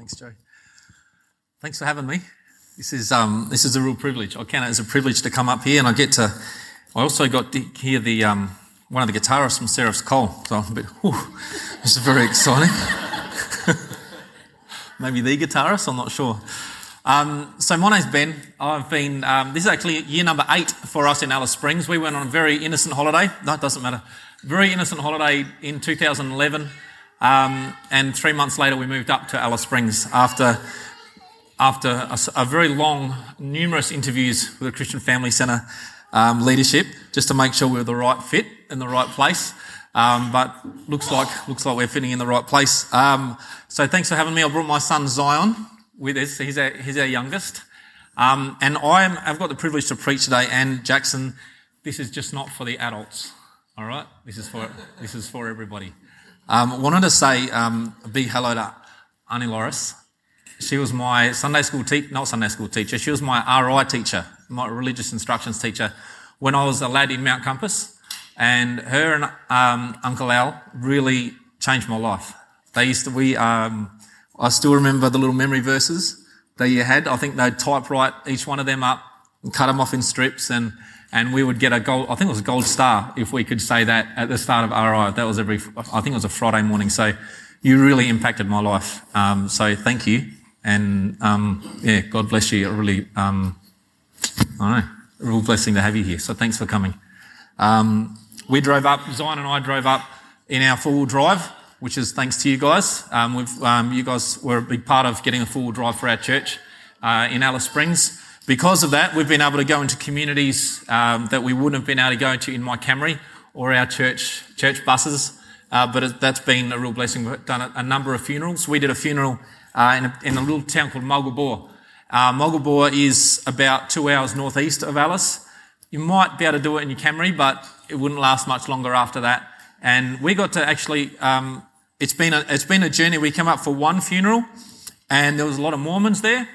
Thanks, Joe. Thanks for having me. This is um, this is a real privilege. I count it as a privilege to come up here, and I get to. I also got to hear the um, one of the guitarists from Seraph's Call, so I'm a bit. Whew, this is very exciting. Maybe the guitarist. I'm not sure. Um, so my name's Ben. I've been. Um, this is actually year number eight for us in Alice Springs. We went on a very innocent holiday. No, it doesn't matter. Very innocent holiday in 2011. Um, and three months later, we moved up to Alice Springs after, after a, a very long, numerous interviews with the Christian Family Centre um, leadership, just to make sure we were the right fit in the right place. Um, but looks like looks like we're fitting in the right place. Um, so thanks for having me. I brought my son Zion with us. He's our, he's our youngest, um, and I'm, I've got the privilege to preach today. And Jackson, this is just not for the adults. All right, this is for this is for everybody. Um, wanted to say um, a big hello to Annie Loris. She was my Sunday school teacher, not Sunday school teacher, she was my RI teacher, my religious instructions teacher, when I was a lad in Mount Compass. And her and um, Uncle Al really changed my life. They used to, we, um, I still remember the little memory verses that you had. I think they'd typewrite each one of them up and cut them off in strips and and we would get a gold, I think it was a gold star if we could say that at the start of RI. That was every, I think it was a Friday morning. So you really impacted my life. Um, so thank you. And, um, yeah, God bless you. really, um, I don't know, a real blessing to have you here. So thanks for coming. Um, we drove up, Zion and I drove up in our four wheel drive, which is thanks to you guys. Um, we've, um, you guys were a big part of getting a four wheel drive for our church, uh, in Alice Springs. Because of that, we've been able to go into communities um, that we wouldn't have been able to go into in my Camry or our church church buses. Uh, but it, that's been a real blessing. We've done a, a number of funerals. We did a funeral uh, in, a, in, a, little town called Mulga Bore. Uh, is about two hours northeast of Alice. You might be able to do it in your Camry, but it wouldn't last much longer after that. And we got to actually, um, it's been a, it's been a journey. We came up for one funeral and there was a lot of Mormons there.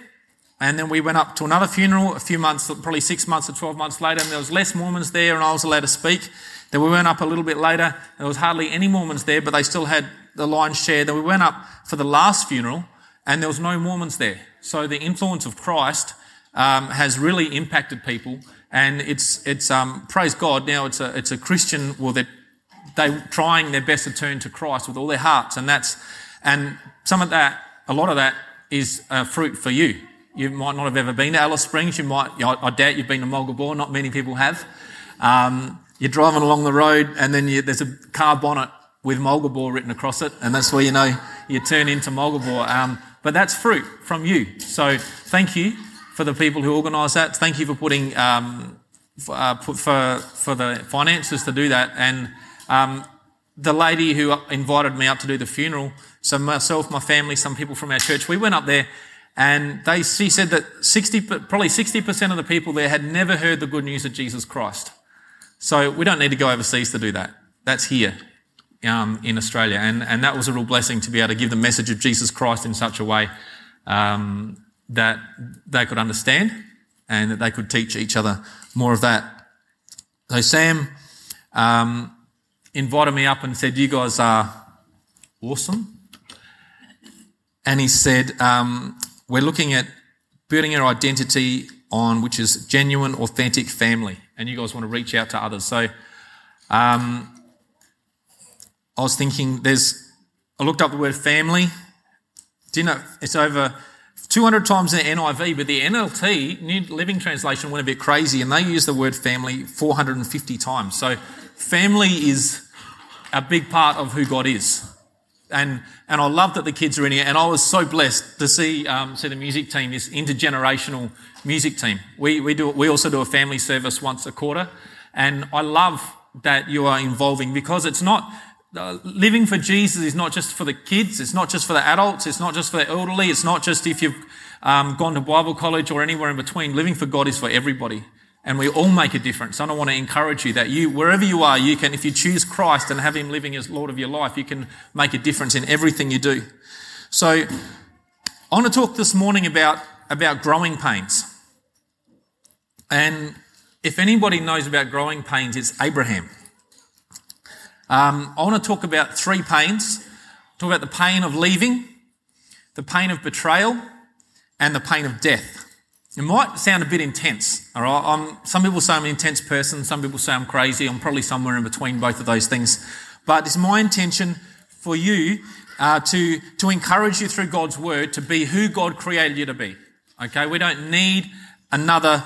And then we went up to another funeral a few months, probably six months or 12 months later, and there was less Mormons there, and I was allowed to speak. Then we went up a little bit later, there was hardly any Mormons there, but they still had the lion's share. Then we went up for the last funeral, and there was no Mormons there. So the influence of Christ um, has really impacted people, and it's it's um, praise God. Now it's a it's a Christian. Well, they're they trying their best to turn to Christ with all their hearts, and that's and some of that, a lot of that is uh, fruit for you. You might not have ever been to Alice Springs. You might, I doubt you've been to Mulga Bore. Not many people have. Um, you're driving along the road and then you, there's a car bonnet with Mulga Bore written across it, and that's where you know you turn into Mulga Bore. Um, but that's fruit from you. So thank you for the people who organise that. Thank you for putting um, for, uh, for, for the finances to do that. And um, the lady who invited me up to do the funeral, so myself, my family, some people from our church, we went up there and they, she said that 60, probably 60% of the people there had never heard the good news of Jesus Christ. So we don't need to go overseas to do that. That's here um, in Australia. And, and that was a real blessing to be able to give the message of Jesus Christ in such a way um, that they could understand and that they could teach each other more of that. So Sam um, invited me up and said, You guys are awesome. And he said, um, we're looking at building our identity on which is genuine, authentic family. And you guys want to reach out to others. So um, I was thinking there's, I looked up the word family. Do you know, it's over 200 times in the NIV, but the NLT, New Living Translation, went a bit crazy and they use the word family 450 times. So family is a big part of who God is and and I love that the kids are in here. And I was so blessed to see um, see the music team, this intergenerational music team. We we do we also do a family service once a quarter, and I love that you are involving because it's not. Uh, living for Jesus is not just for the kids, it's not just for the adults, it's not just for the elderly, it's not just if you've um, gone to Bible college or anywhere in between. Living for God is for everybody and we all make a difference. And I want to encourage you that you, wherever you are, you can, if you choose Christ and have Him living as Lord of your life, you can make a difference in everything you do. So, I want to talk this morning about, about growing pains. And if anybody knows about growing pains, it's Abraham. Um, I want to talk about three pains. Talk about the pain of leaving, the pain of betrayal, and the pain of death. It might sound a bit intense, all right? I'm, some people say I'm an intense person, some people say I'm crazy. I'm probably somewhere in between both of those things. But it's my intention for you uh, to, to encourage you through God's word to be who God created you to be. Okay? We don't need another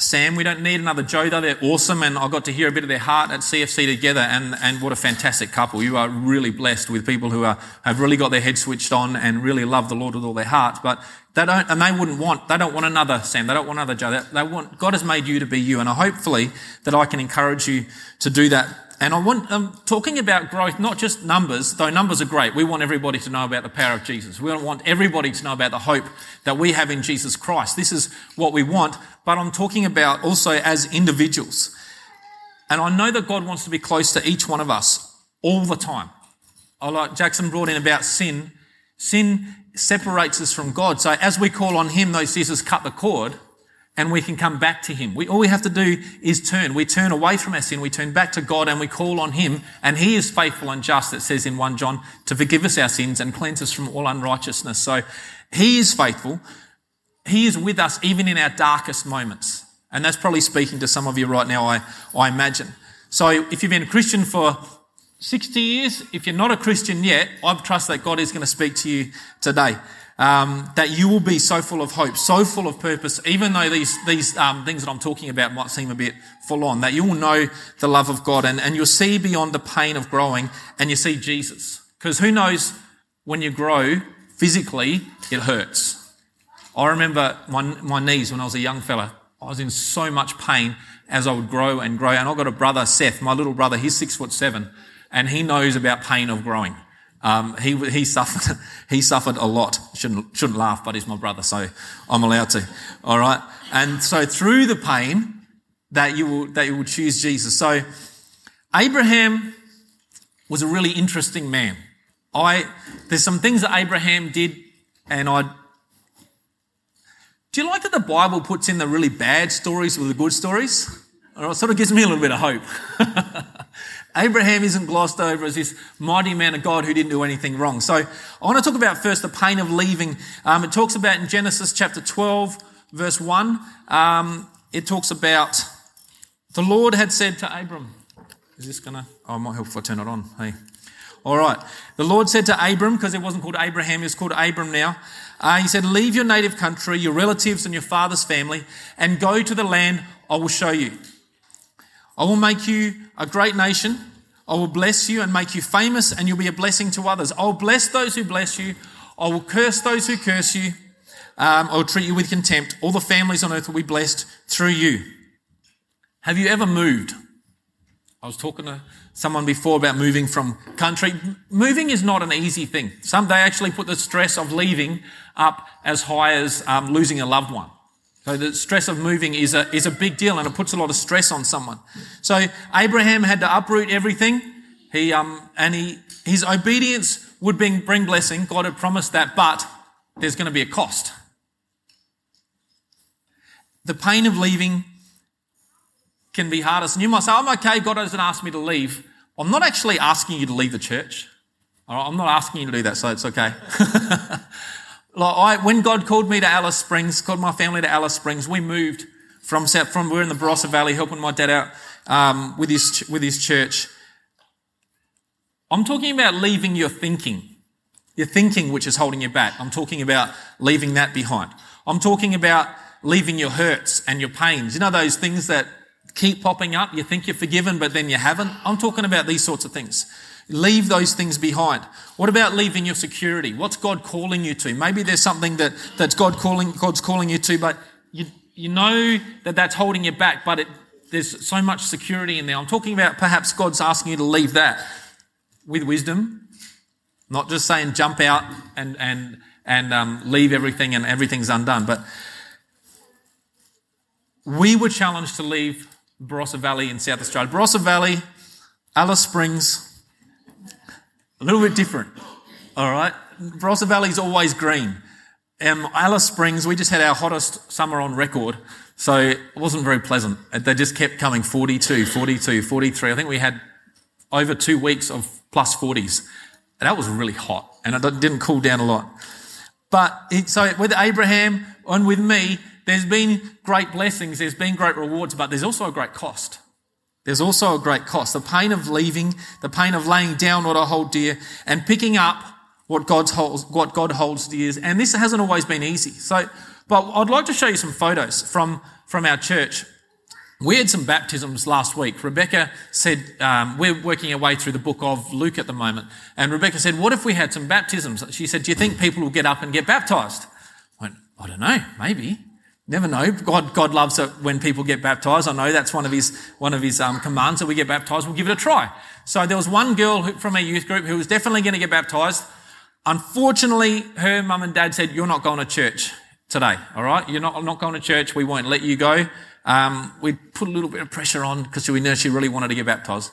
Sam. We don't need another Joe, though. They're awesome, and I got to hear a bit of their heart at CFC together, and, and what a fantastic couple. You are really blessed with people who are, have really got their head switched on and really love the Lord with all their hearts. But they don't, and they wouldn't want, they don't want another Sam. They don't want another Joe. They, they want, God has made you to be you, and I hopefully that I can encourage you to do that and I want, I'm talking about growth, not just numbers, though numbers are great. We want everybody to know about the power of Jesus. We want everybody to know about the hope that we have in Jesus Christ. This is what we want, but I'm talking about also as individuals. And I know that God wants to be close to each one of us all the time. I like Jackson brought in about sin. Sin separates us from God. So as we call on Him, those scissors cut the cord and we can come back to Him. We, all we have to do is turn. We turn away from our sin, we turn back to God, and we call on Him, and He is faithful and just, it says in 1 John, to forgive us our sins and cleanse us from all unrighteousness. So He is faithful. He is with us even in our darkest moments. And that's probably speaking to some of you right now, I, I imagine. So if you've been a Christian for 60 years, if you're not a Christian yet, I trust that God is going to speak to you today um, that you will be so full of hope, so full of purpose, even though these, these um, things that I'm talking about might seem a bit full on, that you will know the love of God and, and you'll see beyond the pain of growing and you see Jesus. Because who knows when you grow physically, it hurts. I remember my, my knees when I was a young fella. I was in so much pain as I would grow and grow. And I've got a brother, Seth, my little brother, he's six foot seven, and he knows about pain of growing. Um, he, he suffered, he suffered a lot. Shouldn't, shouldn't laugh, but he's my brother, so I'm allowed to. All right. And so through the pain that you will, that you will choose Jesus. So Abraham was a really interesting man. I, there's some things that Abraham did and I, do you like that the Bible puts in the really bad stories with the good stories? It sort of gives me a little bit of hope. Abraham isn't glossed over as this mighty man of God who didn't do anything wrong. So I want to talk about first the pain of leaving. Um, it talks about in Genesis chapter 12, verse 1, um, it talks about the Lord had said to Abram, is this going to, oh, it might help if I turn it on. Hey. All right. The Lord said to Abram, because it wasn't called Abraham, it's called Abram now. Uh, he said, Leave your native country, your relatives, and your father's family, and go to the land I will show you. I will make you a great nation. I will bless you and make you famous, and you'll be a blessing to others. I will bless those who bless you. I will curse those who curse you. Um, I will treat you with contempt. All the families on earth will be blessed through you. Have you ever moved? I was talking to someone before about moving from country. Moving is not an easy thing. Some they actually put the stress of leaving up as high as um, losing a loved one. So the stress of moving is a, is a big deal and it puts a lot of stress on someone. So Abraham had to uproot everything. He, um, and he, his obedience would bring, bring blessing. God had promised that, but there's going to be a cost. The pain of leaving can be hardest. And you might say, I'm okay, God hasn't asked me to leave. I'm not actually asking you to leave the church. I'm not asking you to do that, so it's okay. Like I, when God called me to Alice Springs, called my family to Alice Springs, we moved from South, from we're in the Barossa Valley, helping my dad out um, with his with his church. I'm talking about leaving your thinking, your thinking which is holding you back. I'm talking about leaving that behind. I'm talking about leaving your hurts and your pains. You know those things that keep popping up. You think you're forgiven, but then you haven't. I'm talking about these sorts of things. Leave those things behind. What about leaving your security? What's God calling you to? Maybe there's something that, that's God calling, God's calling you to, but you, you know that that's holding you back, but it, there's so much security in there. I'm talking about perhaps God's asking you to leave that with wisdom, not just saying jump out and, and, and um, leave everything and everything's undone. But we were challenged to leave Barossa Valley in South Australia. Barossa Valley, Alice Springs, a little bit different. All right. Barossa Valley is always green. Um, Alice Springs, we just had our hottest summer on record. So it wasn't very pleasant. They just kept coming 42, 42, 43. I think we had over two weeks of plus 40s. That was really hot and it didn't cool down a lot. But it, so with Abraham and with me, there's been great blessings, there's been great rewards, but there's also a great cost. There's also a great cost. The pain of leaving, the pain of laying down what I hold dear, and picking up what, God's holds, what God holds dear. And this hasn't always been easy. So, but I'd like to show you some photos from, from our church. We had some baptisms last week. Rebecca said, um, we're working our way through the book of Luke at the moment. And Rebecca said, what if we had some baptisms? She said, do you think people will get up and get baptized? I went, I don't know, maybe. Never know. God, God loves it when people get baptized. I know that's one of his, one of his um, commands that we get baptized. We'll give it a try. So there was one girl who, from our youth group who was definitely going to get baptized. Unfortunately, her mum and dad said, you're not going to church today. All right. You're not, not going to church. We won't let you go. Um, we put a little bit of pressure on because we know she really wanted to get baptized.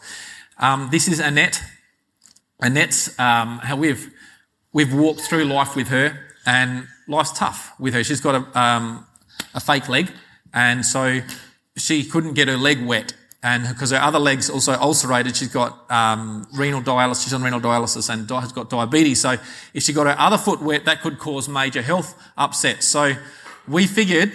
Um, this is Annette. Annette's, um, how we've, we've walked through life with her and life's tough with her. She's got a, um, a fake leg, and so she couldn't get her leg wet. And because her other leg's also ulcerated, she's got um, renal dialysis. She's on renal dialysis and has got diabetes. So if she got her other foot wet, that could cause major health upset. So we figured,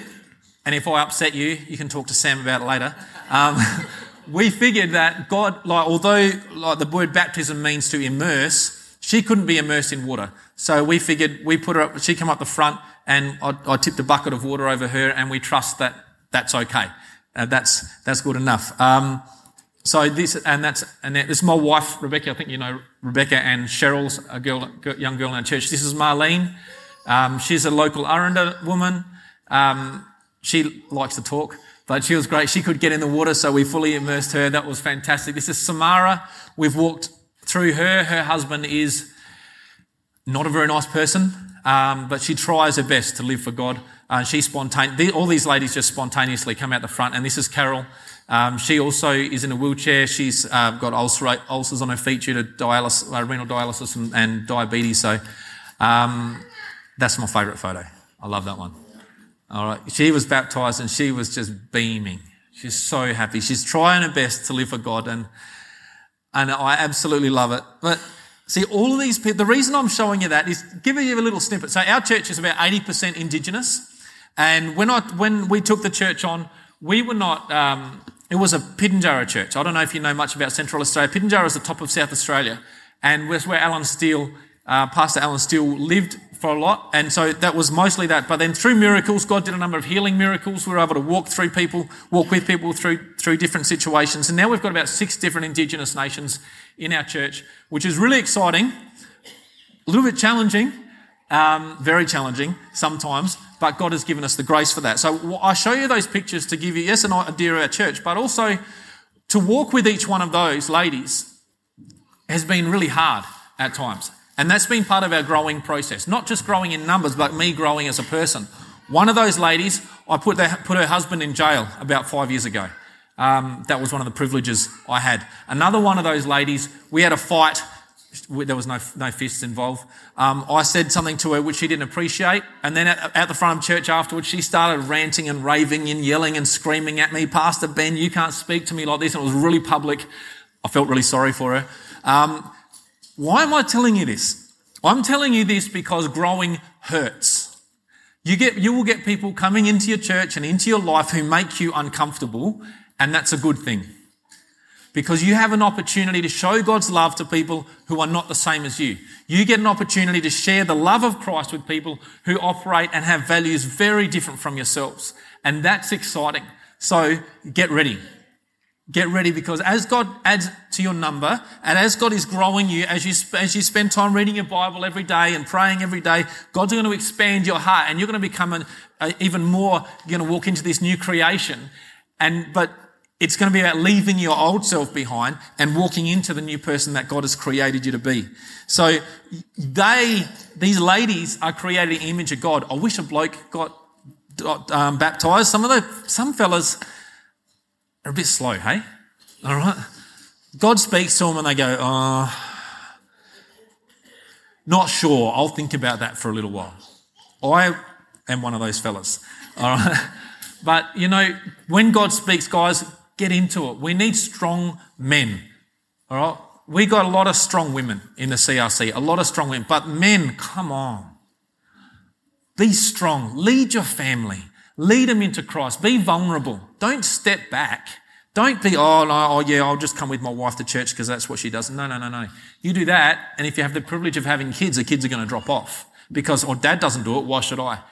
and if I upset you, you can talk to Sam about it later. Um, we figured that God, like although like the word baptism means to immerse, she couldn't be immersed in water. So we figured we put her up. She came up the front and I, I, tipped a bucket of water over her, and we trust that that's okay. Uh, that's that's good enough. Um, so this and that's and that, this is my wife Rebecca. I think you know Rebecca and Cheryl's a girl, young girl in our church. This is Marlene. Um, she's a local Aranda woman. Um, she likes to talk, but she was great. She could get in the water, so we fully immersed her. That was fantastic. This is Samara. We've walked through her. Her husband is not a very nice person um, but she tries her best to live for God. Uh, she spontaneous. All these ladies just spontaneously come out the front, and this is Carol. Um, she also is in a wheelchair. She's uh, got ulcer, ulcers on her feet due to dialysis, uh, renal dialysis and, and diabetes. So um, that's my favourite photo. I love that one. All right, she was baptized and she was just beaming. She's so happy. She's trying her best to live for God, and and I absolutely love it. But See, all of these people, the reason I'm showing you that is giving you a little snippet. So our church is about 80% Indigenous. And when, I, when we took the church on, we were not, um, it was a Pitjantjatjara church. I don't know if you know much about Central Australia. Pitjantjatjara is the top of South Australia. And where Alan Steele, uh, Pastor Alan Steele lived for a lot. And so that was mostly that. But then through miracles, God did a number of healing miracles. We were able to walk through people, walk with people through, through different situations. And now we've got about six different Indigenous nations in our church, which is really exciting, a little bit challenging, um, very challenging sometimes, but God has given us the grace for that. So I show you those pictures to give you, yes, an idea of our church, but also to walk with each one of those ladies has been really hard at times. And that's been part of our growing process, not just growing in numbers, but me growing as a person. One of those ladies, I put, the, put her husband in jail about five years ago. Um, that was one of the privileges I had. Another one of those ladies, we had a fight. There was no, no fists involved. Um, I said something to her which she didn't appreciate. And then at, at the front of church afterwards, she started ranting and raving and yelling and screaming at me, Pastor Ben, you can't speak to me like this. And it was really public. I felt really sorry for her. Um, why am I telling you this? I'm telling you this because growing hurts. You get, you will get people coming into your church and into your life who make you uncomfortable, and that's a good thing. Because you have an opportunity to show God's love to people who are not the same as you. You get an opportunity to share the love of Christ with people who operate and have values very different from yourselves. And that's exciting. So get ready. Get ready because as God adds to your number and as God is growing you, as you, as you spend time reading your Bible every day and praying every day, God's going to expand your heart and you're going to become an, even more, you're going to walk into this new creation. And, but it's going to be about leaving your old self behind and walking into the new person that God has created you to be. So they, these ladies are created in the image of God. I wish a bloke got um, baptized. Some of the, some fellas, are a bit slow, hey? All right? God speaks to them and they go, oh, not sure. I'll think about that for a little while. I am one of those fellas. All right? But, you know, when God speaks, guys, get into it. We need strong men. All right? We got a lot of strong women in the CRC, a lot of strong women. But men, come on. Be strong. Lead your family. Lead them into Christ. Be vulnerable. Don't step back. Don't be, oh, no, oh, yeah, I'll just come with my wife to church because that's what she does. No, no, no, no. You do that, and if you have the privilege of having kids, the kids are going to drop off because, or dad doesn't do it, why should I?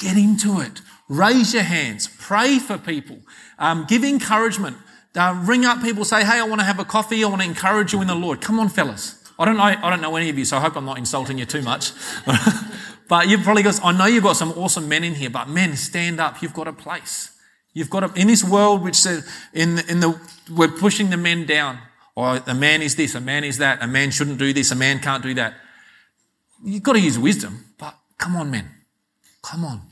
Get into it. Raise your hands. Pray for people. Um, give encouragement. Uh, ring up people. Say, hey, I want to have a coffee. I want to encourage you in the Lord. Come on, fellas. I don't know. I don't know any of you, so I hope I'm not insulting you too much. but you've probably got. I know you've got some awesome men in here. But men, stand up. You've got a place. You've got a, in this world which says in in the we're pushing the men down. Or a man is this, a man is that, a man shouldn't do this, a man can't do that. You've got to use wisdom. But come on, men. Come on.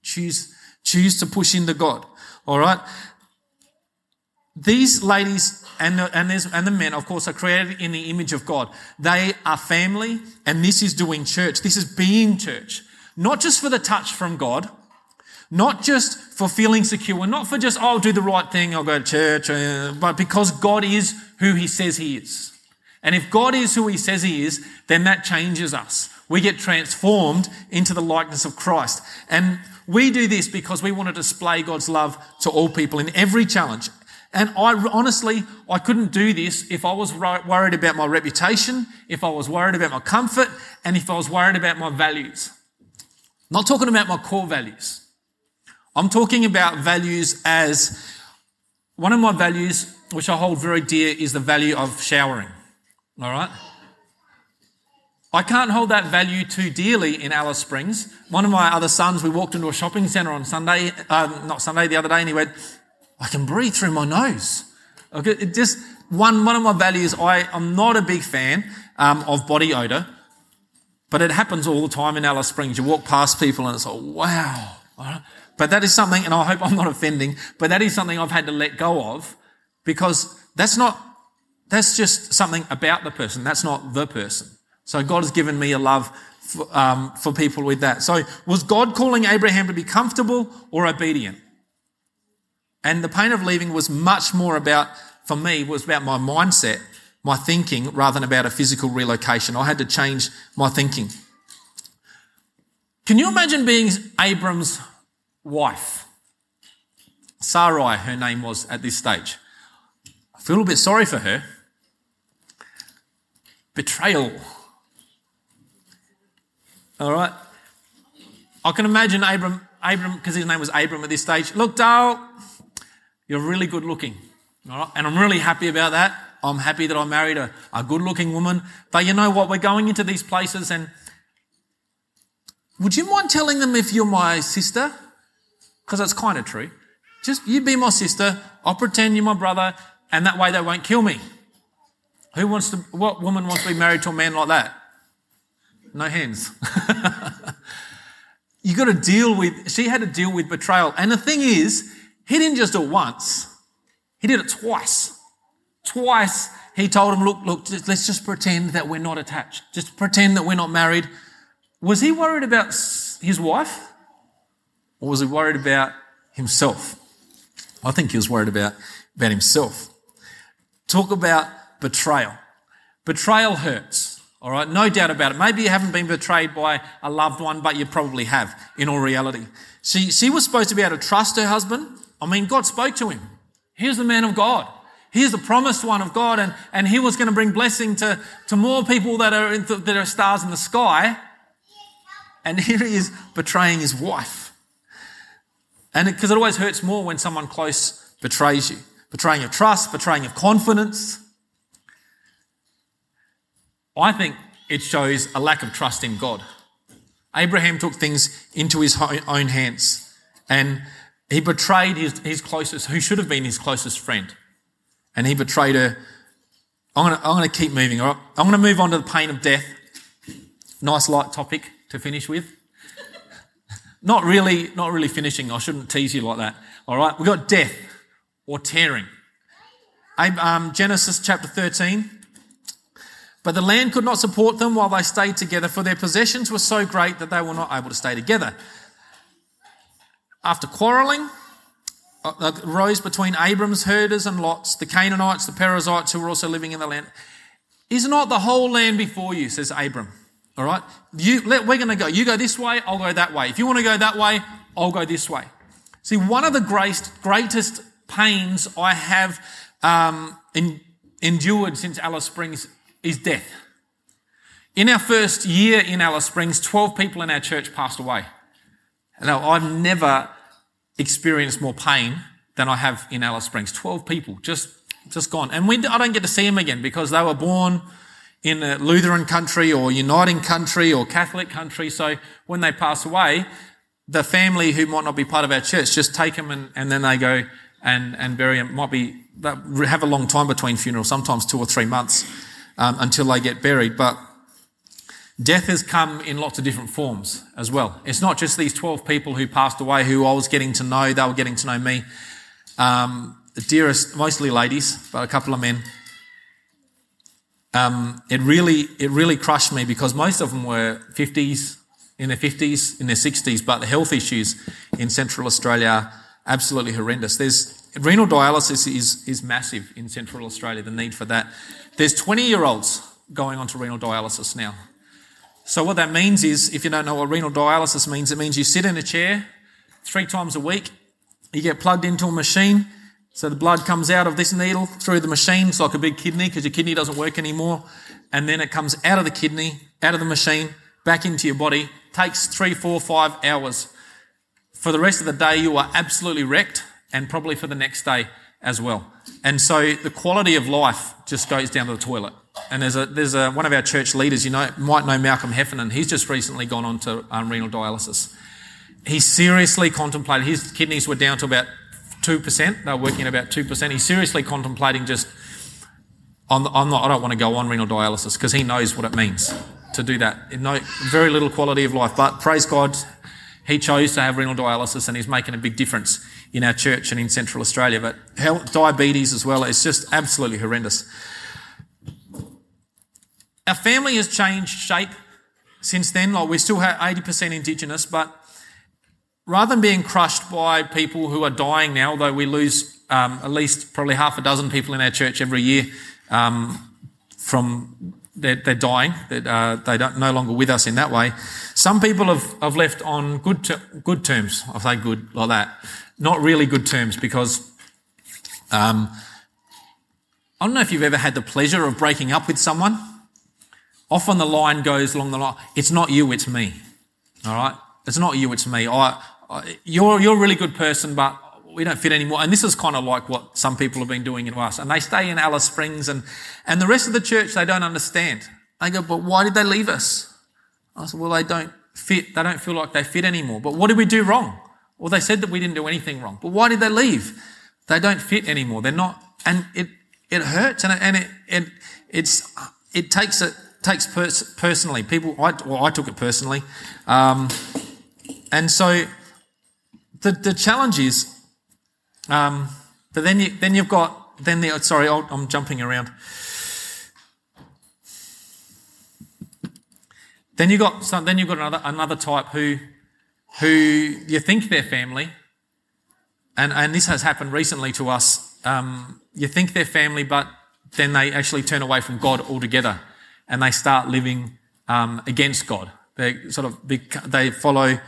Choose, choose to push into God. All right. These ladies and the, and, and the men, of course, are created in the image of God. They are family, and this is doing church. This is being church. Not just for the touch from God, not just for feeling secure, not for just, oh, I'll do the right thing, I'll go to church, uh, but because God is who He says He is. And if God is who He says He is, then that changes us. We get transformed into the likeness of Christ. And we do this because we want to display God's love to all people in every challenge. And I honestly, I couldn't do this if I was worried about my reputation, if I was worried about my comfort, and if I was worried about my values. not talking about my core values. I'm talking about values as one of my values, which I hold very dear, is the value of showering. All right? I can't hold that value too dearly in Alice Springs. One of my other sons, we walked into a shopping centre on Sunday, uh, not Sunday, the other day, and he went, I can breathe through my nose. Okay, it just one one of my values. I am not a big fan um, of body odor, but it happens all the time in Alice Springs. You walk past people and it's like, wow. But that is something, and I hope I'm not offending, but that is something I've had to let go of because that's not. That's just something about the person. That's not the person. So God has given me a love for, um, for people with that. So was God calling Abraham to be comfortable or obedient? And the pain of leaving was much more about, for me, was about my mindset, my thinking, rather than about a physical relocation. I had to change my thinking. Can you imagine being Abram's wife? Sarai, her name was at this stage. I feel a little bit sorry for her. Betrayal. All right. I can imagine Abram, Abram, because his name was Abram at this stage. Look, Dale, you're really good looking. All right? And I'm really happy about that. I'm happy that I married a, a good looking woman. But you know what? We're going into these places and would you mind telling them if you're my sister? Because that's kind of true. Just you be my sister. I'll pretend you're my brother, and that way they won't kill me. Who wants to? What woman wants to be married to a man like that? No hands. you got to deal with. She had to deal with betrayal, and the thing is, he didn't just do it once, he did it twice. Twice he told him, Look, look, let's just pretend that we're not attached. Just pretend that we're not married. Was he worried about his wife? Or was he worried about himself? I think he was worried about, about himself. Talk about betrayal. Betrayal hurts. All right, no doubt about it. Maybe you haven't been betrayed by a loved one, but you probably have in all reality. She, she was supposed to be able to trust her husband. I mean, God spoke to him. Here's the man of God. Here's the promised one of God, and, and he was going to bring blessing to, to more people that are, the, that are stars in the sky. And here he is betraying his wife. And because it, it always hurts more when someone close betrays you. Betraying your trust, betraying your confidence. I think it shows a lack of trust in God. Abraham took things into his own hands. And he betrayed his, his closest, who should have been his closest friend. And he betrayed her. I'm going to, keep moving, all right? I'm going to move on to the pain of death. Nice light topic to finish with. Not really, not really finishing. I shouldn't tease you like that. All right, we've got death or tearing. Um, Genesis chapter 13. But the land could not support them while they stayed together, for their possessions were so great that they were not able to stay together. After quarreling, uh, rose between Abram's herders and Lot's, the Canaanites, the Perizzites who were also living in the land. Is not the whole land before you, says Abram. All right? You, let, we're going to go. You go this way, I'll go that way. If you want to go that way, I'll go this way. See, one of the greatest, greatest pains I have um, in, endured since Alice Springs is death. In our first year in Alice Springs, 12 people in our church passed away. Now, I've never experienced more pain than I have in Alice Springs. 12 people just, just gone. And we, I don't get to see them again because they were born in a Lutheran country or Uniting country or Catholic country. So when they pass away, the family who might not be part of our church just take them and, and then they go and, and bury them. Might be, have a long time between funerals, sometimes two or three months um, until they get buried. But death has come in lots of different forms as well. It's not just these 12 people who passed away who I was getting to know, they were getting to know me. Um, dearest, mostly ladies, but a couple of men. Um, it really, it really crushed me because most of them were 50s, in their 50s, in their 60s, but the health issues in Central Australia absolutely horrendous. There's renal dialysis is, is massive in Central Australia, the need for that. There's 20 year olds going on to renal dialysis now. So what that means is, if you don't know what renal dialysis means, it means you sit in a chair three times a week, you get plugged into a machine, so the blood comes out of this needle through the machine. It's like a big kidney because your kidney doesn't work anymore. And then it comes out of the kidney, out of the machine, back into your body. Takes three, four, five hours. For the rest of the day, you are absolutely wrecked and probably for the next day as well. And so the quality of life just goes down to the toilet. And there's a, there's a, one of our church leaders, you know, might know Malcolm Heffernan. He's just recently gone on to um, renal dialysis. He seriously contemplated, his kidneys were down to about 2%. They're working at about 2%. He's seriously contemplating just, I'm, I'm not, I don't want to go on renal dialysis because he knows what it means to do that. No, very little quality of life. But praise God, he chose to have renal dialysis and he's making a big difference in our church and in Central Australia. But health, diabetes as well, it's just absolutely horrendous. Our family has changed shape since then. Like we still have 80% Indigenous, but rather than being crushed by people who are dying now, although we lose um, at least probably half a dozen people in our church every year um, from they're, they're dying, that uh, they don't no longer with us in that way. Some people have, have left on good ter- good terms. I say good like that, not really good terms because um, I don't know if you've ever had the pleasure of breaking up with someone. Often the line goes along the line, "It's not you, it's me." All right, it's not you, it's me. I you're, you're a really good person, but we don't fit anymore. And this is kind of like what some people have been doing to us. And they stay in Alice Springs and, and the rest of the church, they don't understand. They go, but why did they leave us? I said, well, they don't fit. They don't feel like they fit anymore. But what did we do wrong? Well, they said that we didn't do anything wrong. But why did they leave? They don't fit anymore. They're not, and it, it hurts and it, and it, it, it's, it takes it, takes pers- personally. People, I, well, I took it personally. Um, and so the, the challenge is, um, but then you, then you've got then the sorry i am jumping around. Then you got some, then you've got another another type who who you think they're family, and and this has happened recently to us. Um, you think they're family, but then they actually turn away from God altogether, and they start living um, against God. They sort of they follow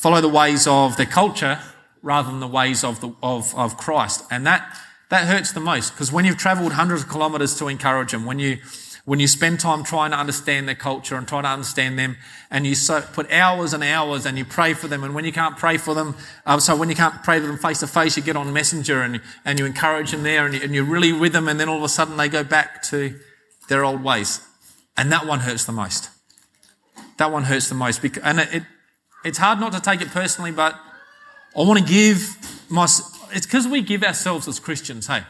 follow the ways of their culture rather than the ways of, the, of, of Christ. And that, that hurts the most because when you've traveled hundreds of kilometers to encourage them, when you, when you spend time trying to understand their culture and trying to understand them, and you so, put hours and hours and you pray for them, and when you can't pray for them, uh, so when you can't pray for them face to face, you get on Messenger and, and you encourage them there and, you, and you're really with them, and then all of a sudden they go back to their old ways. And that one hurts the most. That one hurts the most. Because, and it, it it's hard not to take it personally, but I want to give my. It's because we give ourselves as Christians, hey.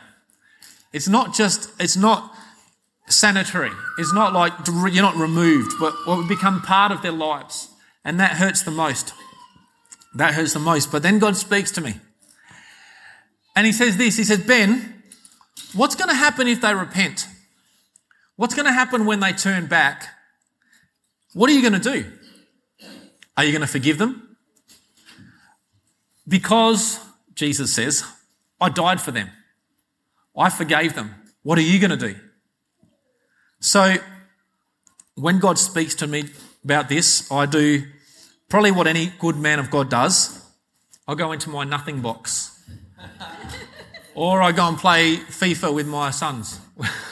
It's not just, it's not sanitary. It's not like you're not removed, but we become part of their lives. And that hurts the most. That hurts the most. But then God speaks to me. And He says this He says, Ben, what's going to happen if they repent? What's going to happen when they turn back? What are you going to do? Are you going to forgive them? Because, Jesus says, I died for them. I forgave them. What are you going to do? So, when God speaks to me about this, I do probably what any good man of God does. I go into my nothing box. or I go and play FIFA with my sons.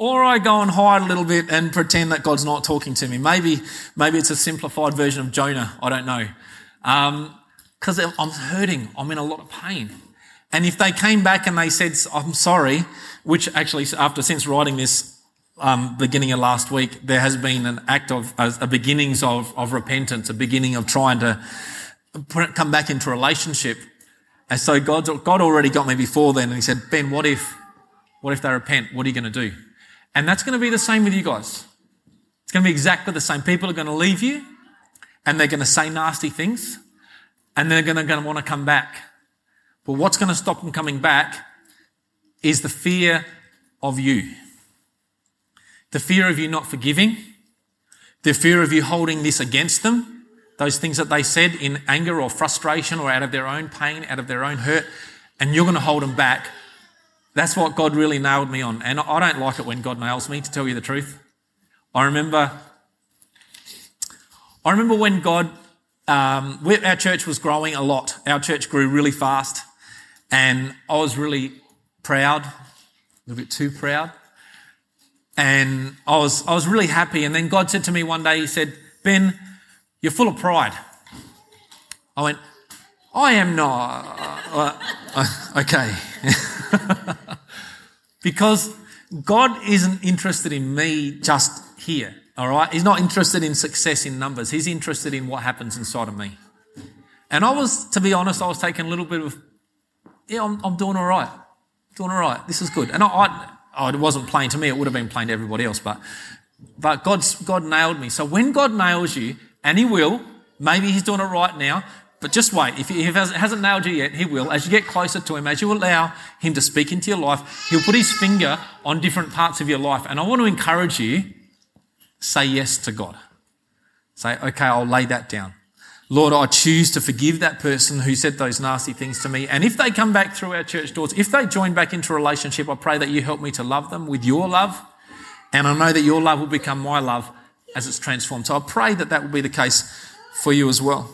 or I go and hide a little bit and pretend that God's not talking to me. Maybe, maybe it's a simplified version of Jonah. I don't know. Because um, I'm hurting. I'm in a lot of pain. And if they came back and they said, I'm sorry, which actually, after since writing this, um, beginning of last week, there has been an act of a, beginnings of, of repentance, a beginning of trying to come back into relationship. And so God, God already got me before then, and He said, Ben, what if, what if they repent? What are you going to do? And that's going to be the same with you guys. It's going to be exactly the same. People are going to leave you, and they're going to say nasty things, and they're going to, going to want to come back. But what's going to stop them coming back is the fear of you. The fear of you not forgiving, the fear of you holding this against them, those things that they said in anger or frustration or out of their own pain, out of their own hurt, and you're going to hold them back. That's what God really nailed me on. And I don't like it when God nails me, to tell you the truth. I remember, I remember when God, um, our church was growing a lot. Our church grew really fast. And I was really proud, a little bit too proud. And I was, I was really happy. And then God said to me one day, He said, Ben, you're full of pride. I went, I am not. Uh, uh, okay. because God isn't interested in me just here, all right? He's not interested in success in numbers. He's interested in what happens inside of me. And I was, to be honest, I was taking a little bit of, yeah, I'm, I'm doing all right. Doing all right. This is good. And I, I oh, it wasn't plain to me, it would have been plain to everybody else, but, but God's, God nailed me. So when God nails you, and He will, maybe He's doing it right now, but just wait. If He hasn't nailed you yet, He will. As you get closer to Him, as you allow Him to speak into your life, He'll put His finger on different parts of your life. And I want to encourage you say yes to God. Say, okay, I'll lay that down. Lord, I choose to forgive that person who said those nasty things to me. And if they come back through our church doors, if they join back into a relationship, I pray that you help me to love them with your love. And I know that your love will become my love as it's transformed. So I pray that that will be the case for you as well.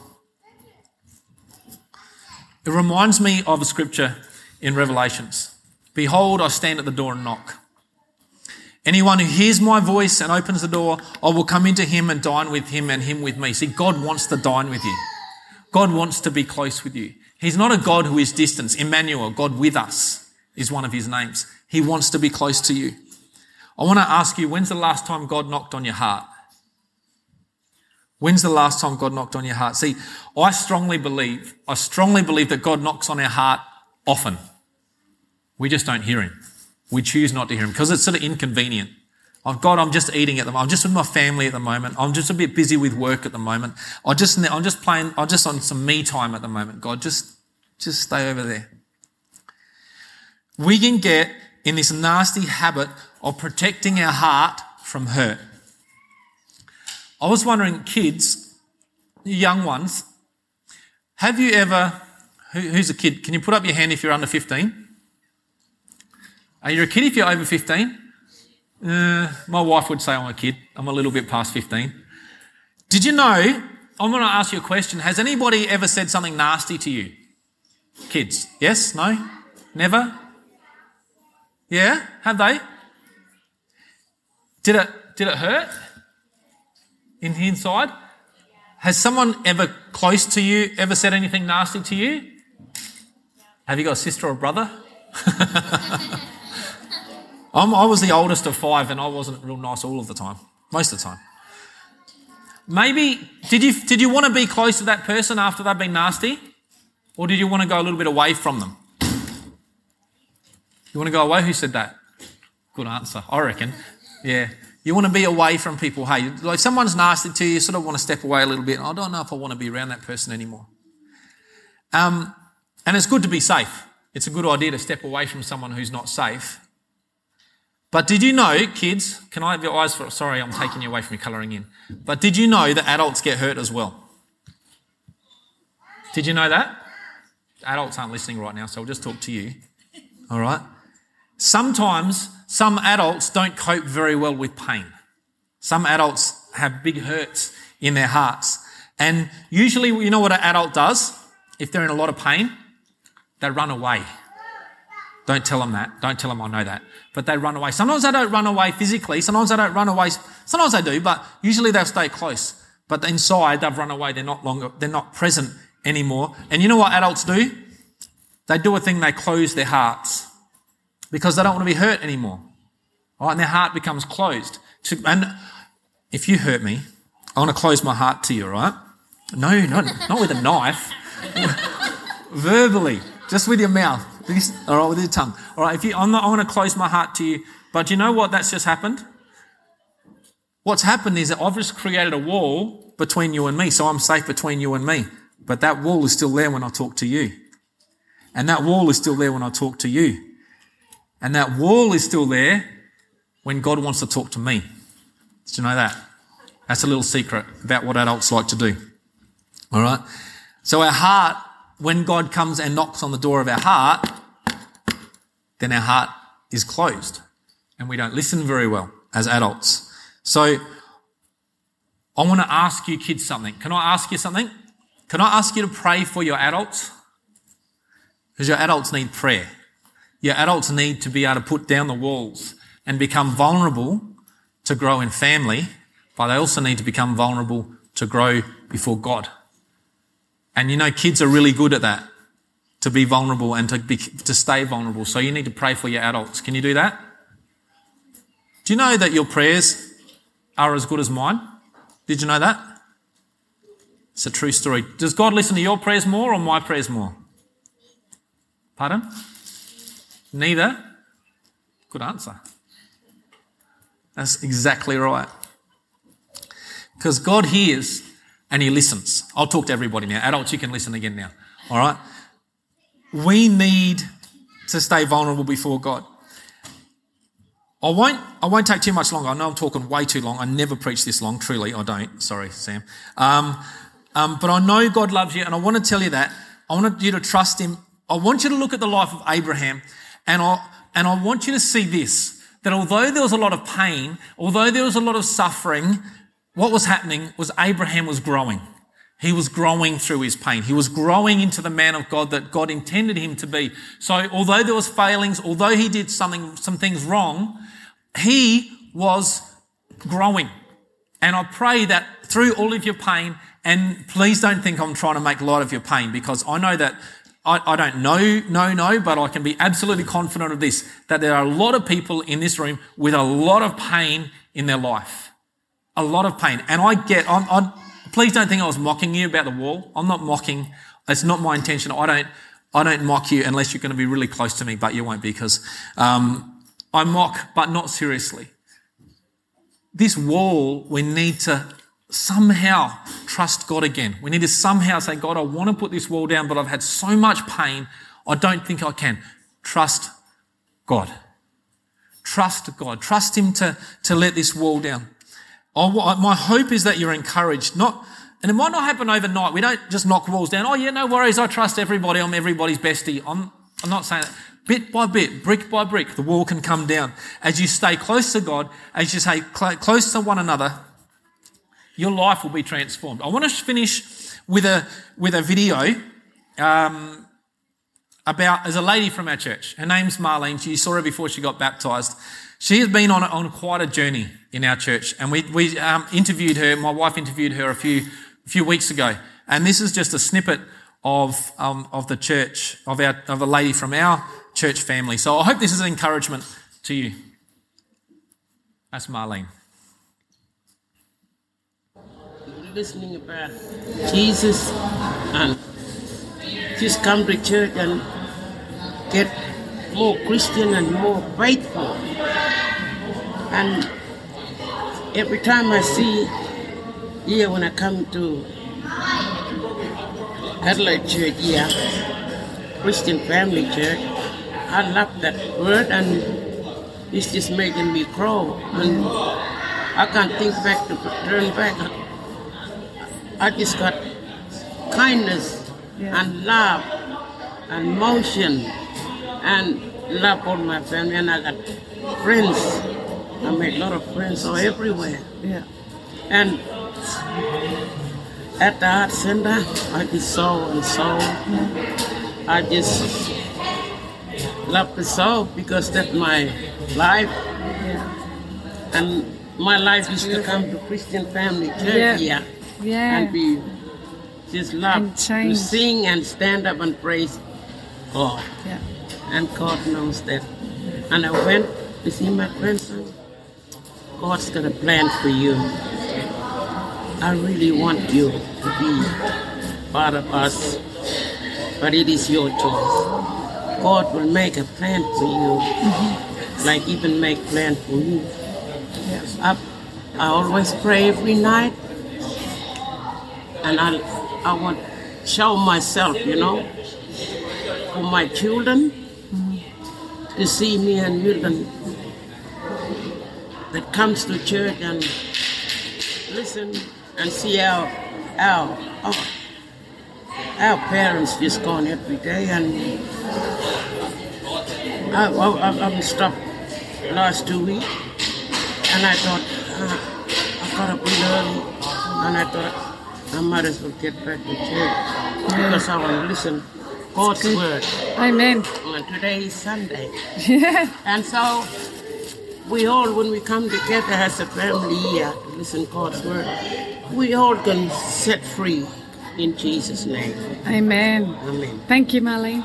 It reminds me of a scripture in Revelations Behold, I stand at the door and knock. Anyone who hears my voice and opens the door, I will come into him and dine with him and him with me. See, God wants to dine with you. God wants to be close with you. He's not a God who is distant. Emmanuel, God with us, is one of his names. He wants to be close to you. I want to ask you, when's the last time God knocked on your heart? When's the last time God knocked on your heart? See, I strongly believe, I strongly believe that God knocks on our heart often. We just don't hear him. We choose not to hear him because it's sort of inconvenient. Oh God, I'm just eating at the moment. I'm just with my family at the moment. I'm just a bit busy with work at the moment. I just, I'm just playing, I'm just on some me time at the moment. God, just, just stay over there. We can get in this nasty habit of protecting our heart from hurt. I was wondering, kids, young ones, have you ever, who, who's a kid? Can you put up your hand if you're under 15? Are you a kid if you're over 15? Uh, my wife would say I'm a kid. I'm a little bit past 15. Did you know? I'm going to ask you a question. Has anybody ever said something nasty to you? Kids? Yes? No? Never? Yeah? Have they? Did it, did it hurt? In inside? Has someone ever close to you ever said anything nasty to you? Have you got a sister or brother? I was the oldest of five and I wasn't real nice all of the time, most of the time. Maybe, did you, did you want to be close to that person after they've been nasty? Or did you want to go a little bit away from them? You want to go away? Who said that? Good answer, I reckon. Yeah. You want to be away from people. Hey, like someone's nasty to you, you sort of want to step away a little bit. I don't know if I want to be around that person anymore. Um, and it's good to be safe. It's a good idea to step away from someone who's not safe but did you know, kids, can I have your eyes for, sorry, I'm taking you away from your colouring in. But did you know that adults get hurt as well? Did you know that? Adults aren't listening right now, so I'll just talk to you. All right? Sometimes some adults don't cope very well with pain. Some adults have big hurts in their hearts. And usually, you know what an adult does? If they're in a lot of pain, they run away. Don't tell them that. Don't tell them I know that. But they run away. Sometimes they don't run away physically. Sometimes they don't run away. Sometimes they do, but usually they'll stay close. But inside, they've run away. They're not longer, they're not present anymore. And you know what adults do? They do a thing, they close their hearts because they don't want to be hurt anymore. Right? And their heart becomes closed. To, And if you hurt me, I want to close my heart to you, right? No, not, not with a knife. Verbally, just with your mouth. All right, with your tongue. All right, if you, I'm not, I want to close my heart to you. But you know what? That's just happened. What's happened is that I've just created a wall between you and me, so I'm safe between you and me. But that wall is still there when I talk to you. And that wall is still there when I talk to you. And that wall is still there when God wants to talk to me. Did you know that? That's a little secret about what adults like to do. All right? So our heart, when God comes and knocks on the door of our heart, then our heart is closed and we don't listen very well as adults. So I want to ask you kids something. Can I ask you something? Can I ask you to pray for your adults? Because your adults need prayer. Your adults need to be able to put down the walls and become vulnerable to grow in family, but they also need to become vulnerable to grow before God. And you know, kids are really good at that, to be vulnerable and to, be, to stay vulnerable. So you need to pray for your adults. Can you do that? Do you know that your prayers are as good as mine? Did you know that? It's a true story. Does God listen to your prayers more or my prayers more? Pardon? Neither? Good answer. That's exactly right. Because God hears and He listens. I'll talk to everybody now. Adults, you can listen again now. All right? We need to stay vulnerable before God. I won't, I won't take too much longer. I know I'm talking way too long. I never preach this long, truly. I don't. Sorry, Sam. Um, um, but I know God loves you, and I want to tell you that. I want you to trust Him. I want you to look at the life of Abraham, and I, and I want you to see this that although there was a lot of pain, although there was a lot of suffering, what was happening was Abraham was growing. He was growing through his pain. He was growing into the man of God that God intended him to be. So although there was failings, although he did something, some things wrong, he was growing. And I pray that through all of your pain, and please don't think I'm trying to make light of your pain because I know that I, I don't know, no, no, but I can be absolutely confident of this, that there are a lot of people in this room with a lot of pain in their life a lot of pain. And I get, I'm, I'm, please don't think I was mocking you about the wall. I'm not mocking. It's not my intention. I don't, I don't mock you unless you're going to be really close to me, but you won't be, because um, I mock, but not seriously. This wall, we need to somehow trust God again. We need to somehow say, God, I want to put this wall down, but I've had so much pain, I don't think I can. Trust God. Trust God. Trust Him to, to let this wall down. Oh, my hope is that you're encouraged. Not, and it might not happen overnight. We don't just knock walls down. Oh yeah, no worries. I trust everybody. I'm everybody's bestie. I'm, I'm not saying that. Bit by bit, brick by brick, the wall can come down. As you stay close to God, as you stay cl- close to one another, your life will be transformed. I want to finish with a, with a video, um, about, there's a lady from our church. Her name's Marlene. You saw her before she got baptized. She has been on, on quite a journey in our church, and we, we um, interviewed her. My wife interviewed her a few, a few weeks ago, and this is just a snippet of, um, of the church, of, our, of a lady from our church family. So I hope this is an encouragement to you. That's Marlene. Listening about Jesus and just come to church and get more Christian and more faithful. And every time I see here when I come to Adelaide Church here, Christian Family Church, I love that word and it's just making me grow. And I can't think back to turn back. I just got kindness yeah. and love and motion and love for my family and I got friends I make a lot of friends so everywhere. Yeah. And at the art center, I just saw and saw. Mm-hmm. I just love the soul because that's my life. And my life is to come to Christian family church Yeah. Yeah. and be just love to sing and stand up and praise God. yeah. And God knows that. And I went to see my grandson. God's got a plan for you. I really want you to be part of us, but it is your choice. God will make a plan for you, mm-hmm. like even make plan for me. I, I always pray every night, and I, I want show myself, you know, for my children to see me and Milton that comes to church and listen and see our our our, our parents just gone every day and I, I, I, I stopped last two weeks and I thought uh, I gotta be early and I thought I might as well get back to church because I want to listen God's word Amen. and today is Sunday. Yeah. And so we all, when we come together as a family here to listen God's word, we all can set free in Jesus' name. Amen. Amen. Thank you, Marlene.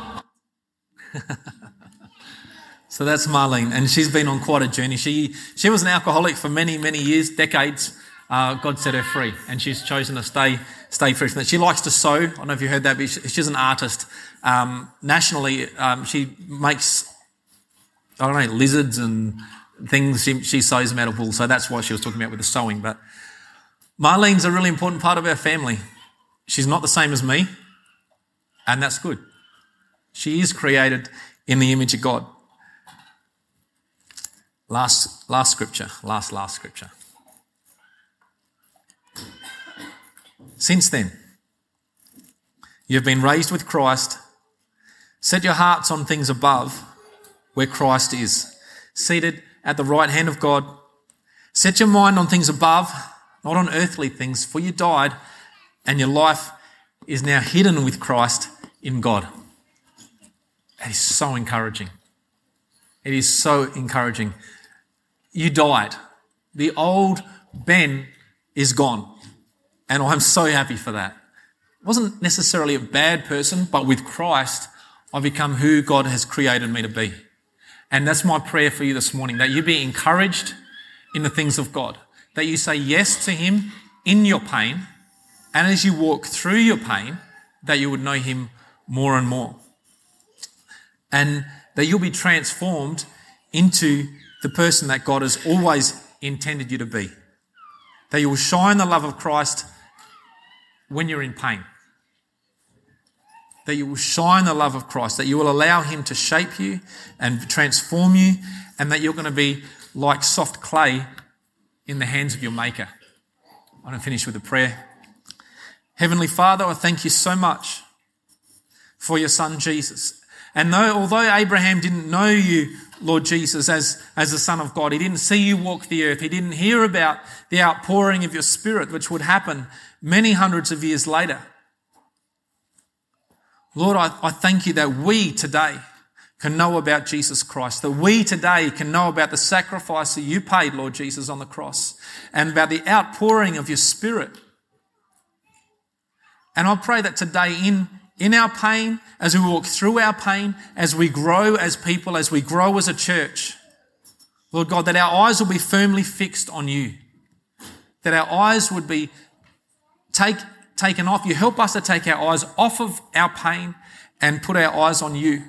So that's Marlene, and she's been on quite a journey. She she was an alcoholic for many many years, decades. Uh, God set her free, and she's chosen to stay stay free from that. She likes to sew. I don't know if you heard that, but she- she's an artist. Um, nationally, um, she makes I don't know lizards and things. She, she sews them out of wool, so that's what she was talking about with the sewing. But Marlene's a really important part of our family. She's not the same as me, and that's good. She is created in the image of God. Last, last scripture, last, last scripture. Since then, you have been raised with Christ. Set your hearts on things above, where Christ is, seated at the right hand of God. Set your mind on things above, not on earthly things, for you died, and your life is now hidden with Christ in God. That is so encouraging. It is so encouraging. You died. The old Ben is gone. And I'm so happy for that. I wasn't necessarily a bad person, but with Christ, I become who God has created me to be. And that's my prayer for you this morning that you be encouraged in the things of God, that you say yes to Him in your pain, and as you walk through your pain, that you would know Him more and more. And that you'll be transformed into the person that God has always intended you to be. That you will shine the love of Christ when you're in pain. That you will shine the love of Christ, that you will allow Him to shape you and transform you, and that you're going to be like soft clay in the hands of your Maker. I'm going to finish with a prayer. Heavenly Father, I thank you so much for your Son Jesus. And though, although Abraham didn't know you, Lord Jesus, as, as the Son of God, he didn't see you walk the earth, he didn't hear about the outpouring of your Spirit, which would happen many hundreds of years later. Lord, I, I thank you that we today can know about Jesus Christ, that we today can know about the sacrifice that you paid, Lord Jesus, on the cross, and about the outpouring of your Spirit. And I pray that today, in, in our pain, as we walk through our pain, as we grow as people, as we grow as a church, Lord God, that our eyes will be firmly fixed on you, that our eyes would be take, taken off. You. Help us to take our eyes off of our pain and put our eyes on you.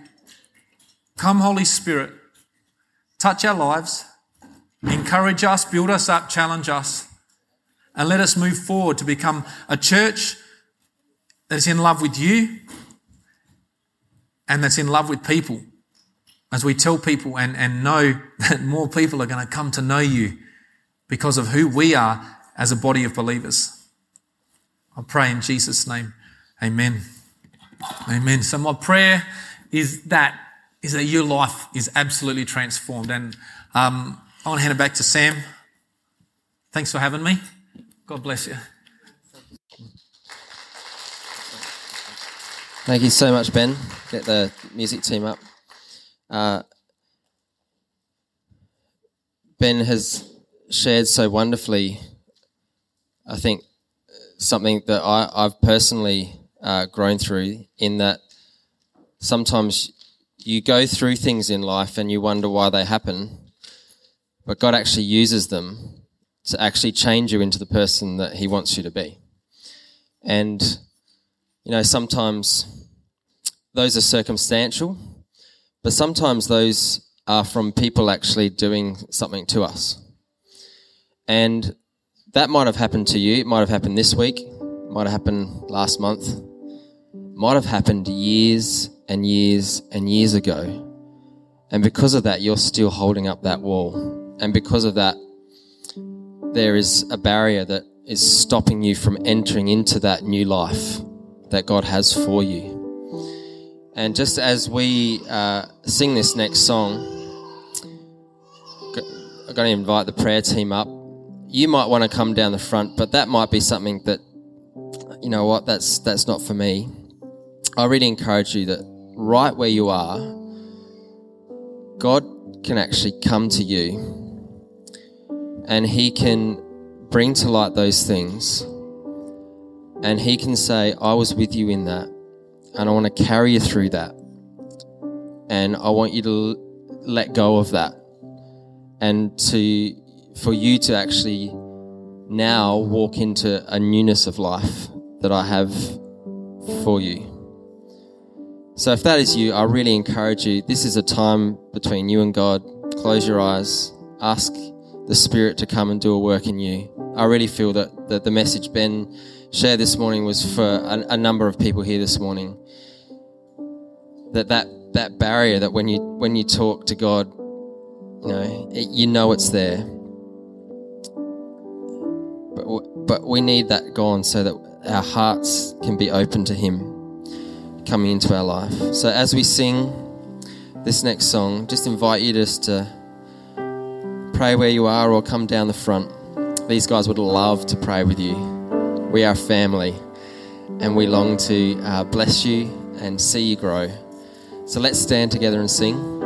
Come, Holy Spirit, touch our lives, encourage us, build us up, challenge us, and let us move forward to become a church that is in love with you and that's in love with people. As we tell people and, and know that more people are going to come to know you because of who we are as a body of believers. I pray in Jesus' name. Amen. Amen. So my prayer is that is that your life is absolutely transformed. And um, I want to hand it back to Sam. Thanks for having me. God bless you. Thank you so much, Ben. Get the music team up. Uh, ben has shared so wonderfully, I think, something that I, I've personally uh, grown through in that sometimes you go through things in life and you wonder why they happen, but God actually uses them to actually change you into the person that He wants you to be. And, you know, sometimes those are circumstantial, but sometimes those are from people actually doing something to us. And that might have happened to you, it might have happened this week, it might have happened last month, it might have happened years and years and years ago. And because of that, you're still holding up that wall. And because of that, there is a barrier that is stopping you from entering into that new life that God has for you. And just as we uh, sing this next song, I'm going to invite the prayer team up. You might want to come down the front, but that might be something that, you know what, that's, that's not for me. I really encourage you that right where you are, God can actually come to you and He can bring to light those things. And He can say, I was with you in that, and I want to carry you through that. And I want you to l- let go of that. And to, for you to actually now walk into a newness of life that I have for you. So if that is you, I really encourage you. This is a time between you and God. Close your eyes. Ask the Spirit to come and do a work in you. I really feel that, that the message Ben shared this morning was for a, a number of people here this morning. That, that that barrier that when you when you talk to God, you know, it, you know it's there. But w- but we need that gone so that our hearts can be open to Him coming into our life. So as we sing this next song, just invite you just to pray where you are or come down the front. These guys would love to pray with you. We are family and we long to uh, bless you and see you grow. So let's stand together and sing.